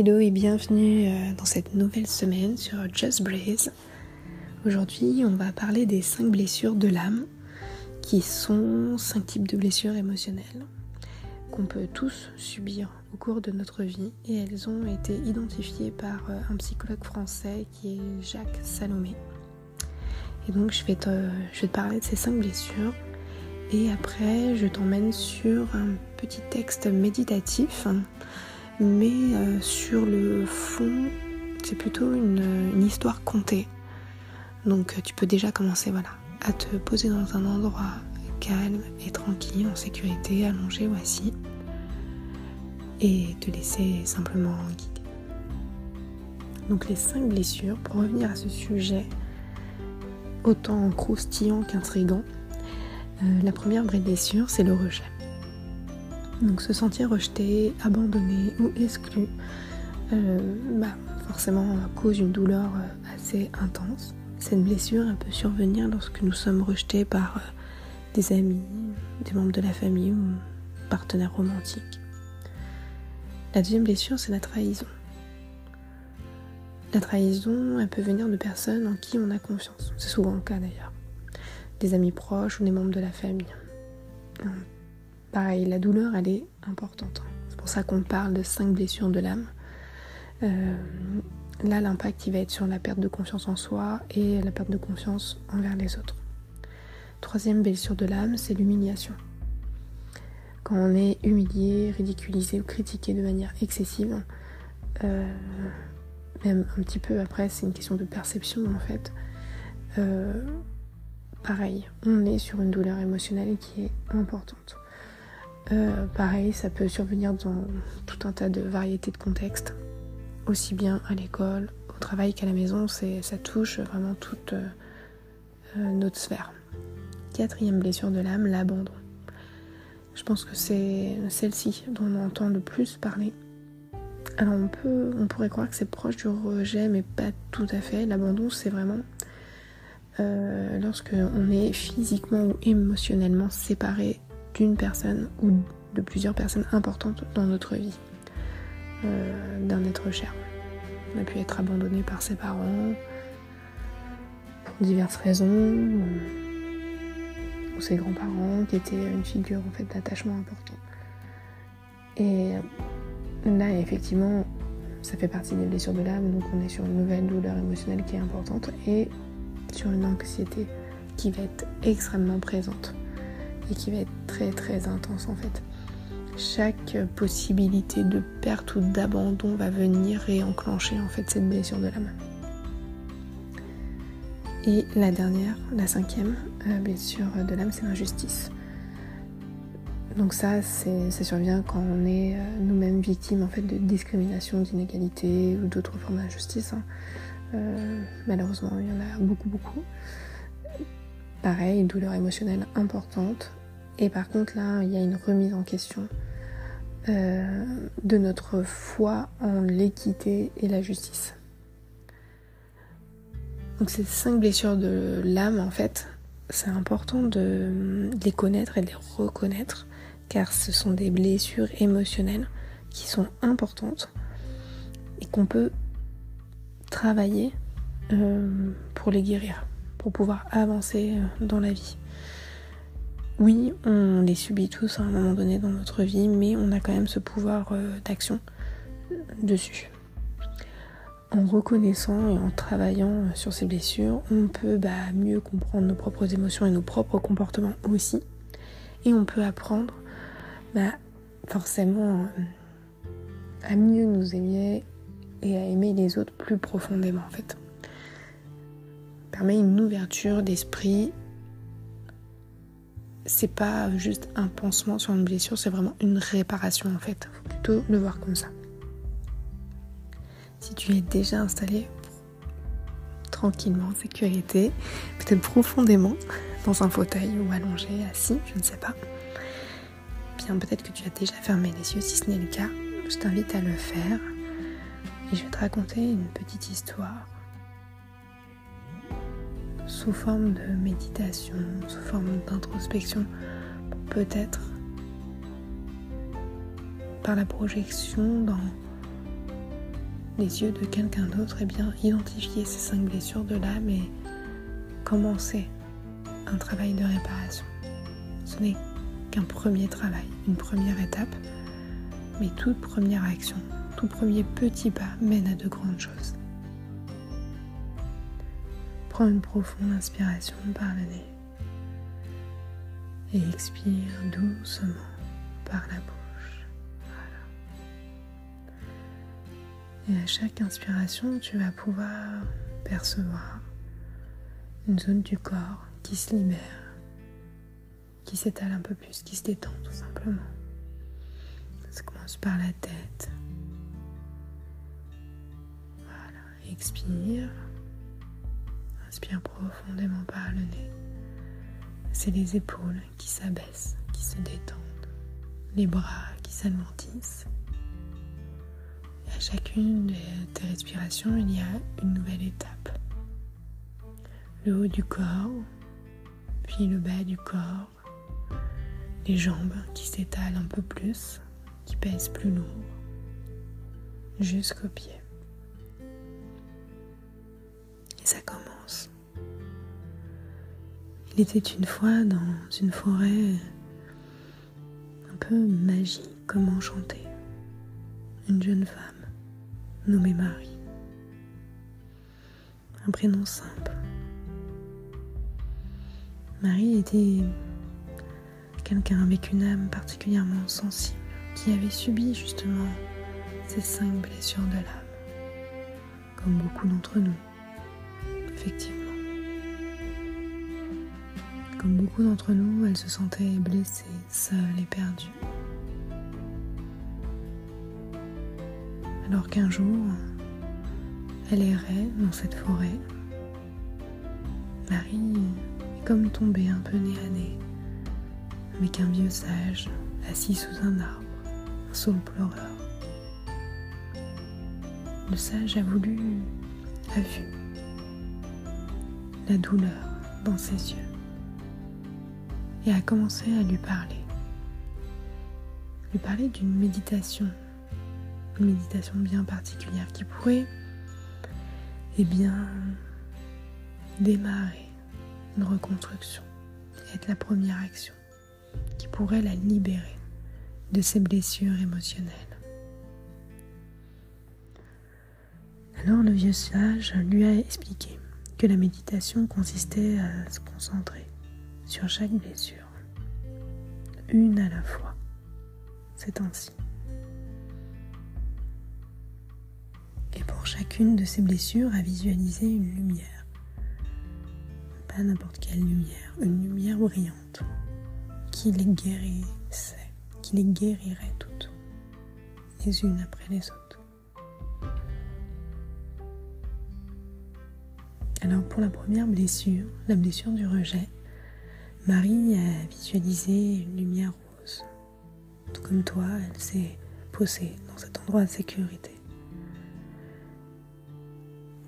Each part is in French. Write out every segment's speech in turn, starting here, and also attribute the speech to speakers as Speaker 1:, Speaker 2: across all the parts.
Speaker 1: Hello et bienvenue euh, dans cette nouvelle semaine sur Just Breeze. Aujourd'hui, on va parler des 5 blessures de l'âme, qui sont 5 types de blessures émotionnelles qu'on peut tous subir au cours de notre vie et elles ont été identifiées par euh, un psychologue français qui est Jacques Salomé. Et donc je vais te, je vais te parler de ces 5 blessures et après je t'emmène sur un petit texte méditatif mais euh, sur le fond, c'est plutôt une, histoire contée. Donc tu peux déjà commencer voilà, à te poser dans un endroit calme et tranquille, en sécurité, allongé ou assis, et te laisser simplement guider. Donc les cinq blessures, pour revenir à ce sujet autant croustillant qu'intrigant, euh, la première blessure, c'est le rejet. Donc se sentir rejeté, abandonné ou exclu, euh, bah, forcément cause une douleur euh, assez intense. Cette blessure peut survenir lorsque nous sommes rejetés par euh, des amis, des membres de la famille ou partenaires romantiques. La deuxième blessure, c'est la trahison. La trahison, elle peut venir de personnes en qui on a confiance. C'est souvent le cas d'ailleurs. Des amis proches ou des membres de la famille. Pareil, la douleur, elle est importante. C'est pour ça qu'on parle de cinq blessures de l'âme. Euh, là, l'impact, il va être sur la perte de confiance en soi et la perte de confiance envers les autres. Troisième blessure de l'âme, c'est l'humiliation. Quand on est humilié, ridiculisé ou critiqué de manière excessive, euh, même un petit peu après, c'est une question de perception en fait. Euh, pareil, on est sur une douleur émotionnelle qui est importante. Euh, pareil, ça peut survenir dans tout un tas de variétés de contextes, aussi bien à l'école, au travail qu'à la maison, ça touche vraiment toute euh, euh, notre sphère. Quatrième blessure de l'âme, l'abandon. Je pense que c'est celle-ci dont on entend le plus parler. Alors on peut, on pourrait croire que c'est proche du rejet, mais pas tout à fait. L'abandon, c'est vraiment lorsque on est physiquement ou émotionnellement séparé d'une personne ou de plusieurs personnes importantes dans notre vie, euh, d'un être cher. On a pu être abandonné par ses parents pour diverses raisons, ou, ses grands-parents qui étaient une figure en fait d'attachement important. Et là, effectivement, ça fait partie des blessures de l'âme, donc on est sur une nouvelle douleur émotionnelle qui est importante et sur une anxiété qui va être extrêmement présente et qui va être très très intense en fait. Chaque possibilité de perte ou d'abandon va venir réenclencher en fait cette blessure de l'âme. Et la dernière, la cinquième euh, blessure de l'âme, c'est l'injustice. Donc ça, ça survient quand on est euh, nous-mêmes victimes en fait de discrimination, d'inégalité ou d'autres formes d'injustice. Hein. Euh, malheureusement, il y en a beaucoup, beaucoup. Pareil, douleur émotionnelle importante, et par contre, là, il y a une remise en question euh, de notre foi en l'équité et la justice. Donc ces cinq blessures de l'âme, en fait, c'est important de les connaître et de les reconnaître, car ce sont des blessures émotionnelles qui sont importantes et qu'on peut travailler euh, pour les guérir, pour pouvoir avancer euh, dans la vie. Oui, on les subit tous à un moment donné dans notre vie, mais on a quand même ce pouvoir euh, d'action dessus. En reconnaissant et en travaillant sur ces blessures, on peut bah, mieux comprendre nos propres émotions et nos propres comportements aussi. Et on peut apprendre bah, forcément à mieux nous aimer et à aimer les autres plus profondément en permet une ouverture d'esprit c'est pas juste un pansement sur une blessure, c'est vraiment une réparation en fait. Faut plutôt le voir comme ça. Si tu es déjà installé tranquillement, en sécurité, peut-être profondément dans un fauteuil ou allongé, assis, je ne sais pas. Bien, peut-être que tu as déjà fermé les yeux. Si ce n'est le cas, je t'invite à le faire. Et je vais te raconter une petite histoire sous forme de méditation, sous forme d'introspection, peut-être par la projection dans les yeux de quelqu'un d'autre, et eh bien identifier ces cinq blessures de l'âme et commencer un travail de réparation. Ce n'est qu'un premier travail, une première étape, mais toute première action, tout premier petit pas mène à de grandes choses. Prends une profonde inspiration par le nez et expire doucement par la bouche. Voilà. Et à chaque inspiration, tu vas pouvoir percevoir une zone du corps qui se libère, qui s'étale un peu plus, qui se détend tout simplement. Ça commence par la tête. Voilà, expire. Inspire profondément par le nez. C'est les épaules qui s'abaissent, qui se détendent, les bras qui s'alourdissent. Et à chacune de tes respirations, il y a une nouvelle étape. Le haut du corps, puis le bas du corps, les jambes qui s'étalent un peu plus, qui pèsent plus lourd, jusqu'aux pieds. Ça commence. Il était une fois dans une forêt un peu magique, comme enchantée, une jeune femme nommée Marie. Un prénom simple. Marie était quelqu'un avec une âme particulièrement sensible qui avait subi justement ces cinq blessures de l'âme, comme beaucoup d'entre nous, effectivement. Comme beaucoup d'entre nous, elle se sentait blessée, seule et perdue. Alors qu'un jour, elle errait dans cette forêt. Marie est comme tombée un peu nez à nez avec un vieux sage assis sous un arbre, un saule pleureur. Le sage a voulu, a vu douleur dans ses yeux et a commencé à lui parler. Lui parler d'une méditation, une méditation bien particulière qui pourrait, eh bien, démarrer une reconstruction, être la première action qui pourrait la libérer de ses blessures émotionnelles. Alors le vieux sage lui a expliqué que la méditation consistait à se concentrer sur chaque blessure, une à la fois. C'est ainsi. Et pour chacune de ces blessures, à visualiser une lumière. Pas n'importe quelle lumière, une lumière brillante qui les guérissait, qui les guérirait toutes, les unes après les autres. Alors pour la première blessure, la blessure du rejet, Marie a visualisé une lumière rose. Tout comme toi, elle s'est posée dans cet endroit de sécurité.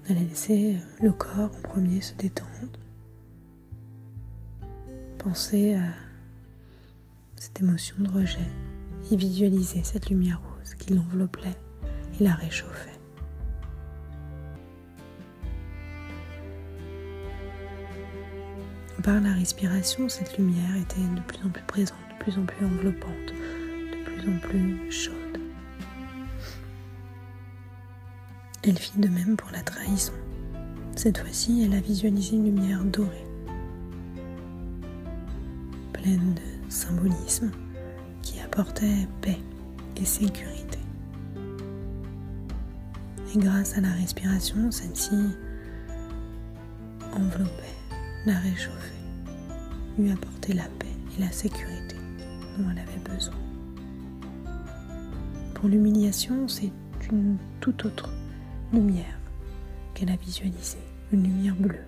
Speaker 1: Elle a laissé le corps en premier se détendre. Penser à cette émotion de rejet et visualiser cette lumière rose qui l'enveloppait et la réchauffait. Par la respiration, cette lumière était de plus en plus présente, de plus en plus enveloppante, de plus en plus chaude. Elle fit de même pour la trahison. Cette fois-ci, elle a visualisé une lumière dorée, pleine de symbolisme, qui apportait paix et sécurité. Et grâce à la respiration, celle-ci enveloppait la réchauffer, lui apporter la paix et la sécurité dont elle avait besoin. Pour l'humiliation, c'est une toute autre lumière qu'elle a visualisée, une lumière bleue,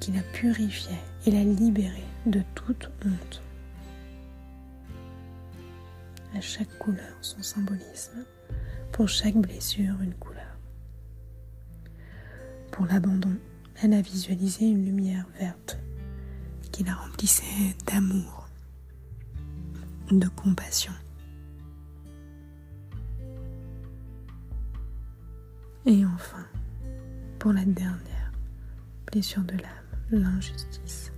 Speaker 1: qui la purifiait et la libérait de toute honte. À chaque couleur son symbolisme, pour chaque blessure une couleur. Pour l'abandon, elle a visualisé une lumière verte qui la remplissait d'amour, de compassion. Et enfin, pour la dernière blessure de l'âme, l'injustice,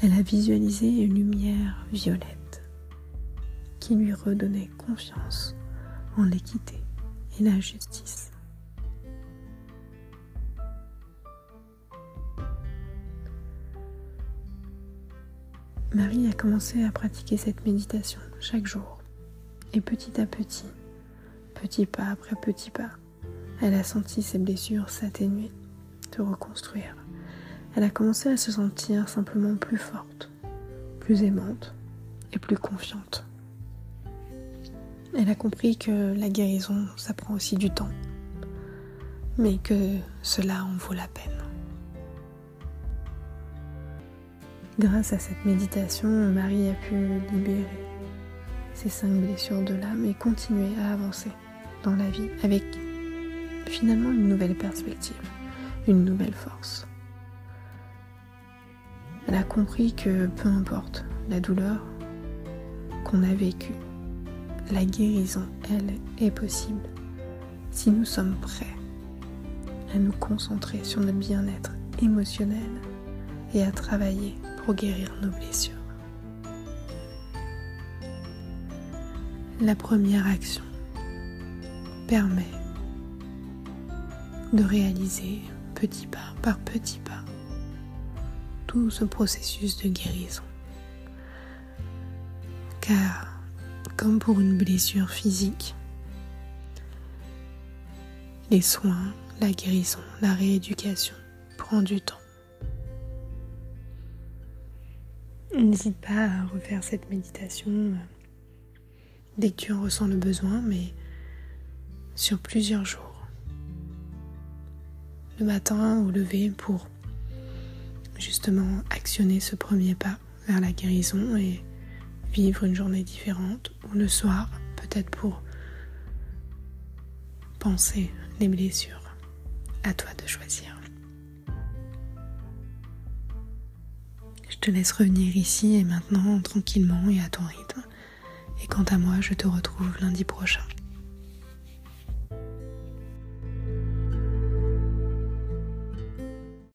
Speaker 1: elle a visualisé une lumière violette qui lui redonnait confiance en l'équité et la justice. Marie a commencé à pratiquer cette méditation chaque jour. Et petit à petit, petit pas après petit pas, elle a senti ses blessures s'atténuer, se reconstruire. Elle a commencé à se sentir simplement plus forte, plus aimante et plus confiante. Elle a compris que la guérison, ça prend aussi du temps, mais que cela en vaut la peine. Grâce à cette méditation, Marie a pu libérer ses cinq blessures de l'âme et continuer à avancer dans la vie avec finalement une nouvelle perspective, une nouvelle force. Elle a compris que peu importe la douleur qu'on a vécue, la guérison, elle, est possible si nous sommes prêts à nous concentrer sur notre bien-être émotionnel et à travailler pour guérir nos blessures. La première action permet de réaliser petit pas par petit pas tout ce processus de guérison. Car, comme pour une blessure physique, les soins, la guérison, la rééducation prend du temps. N'hésite pas à refaire cette méditation euh, dès que tu en ressens le besoin, mais sur plusieurs jours. Le matin au lever pour justement actionner ce premier pas vers la guérison et vivre une journée différente. Ou le soir, peut-être pour penser les blessures. À toi de choisir. Te laisse revenir ici et maintenant tranquillement et à ton rythme. Et quant à moi, je te retrouve lundi prochain.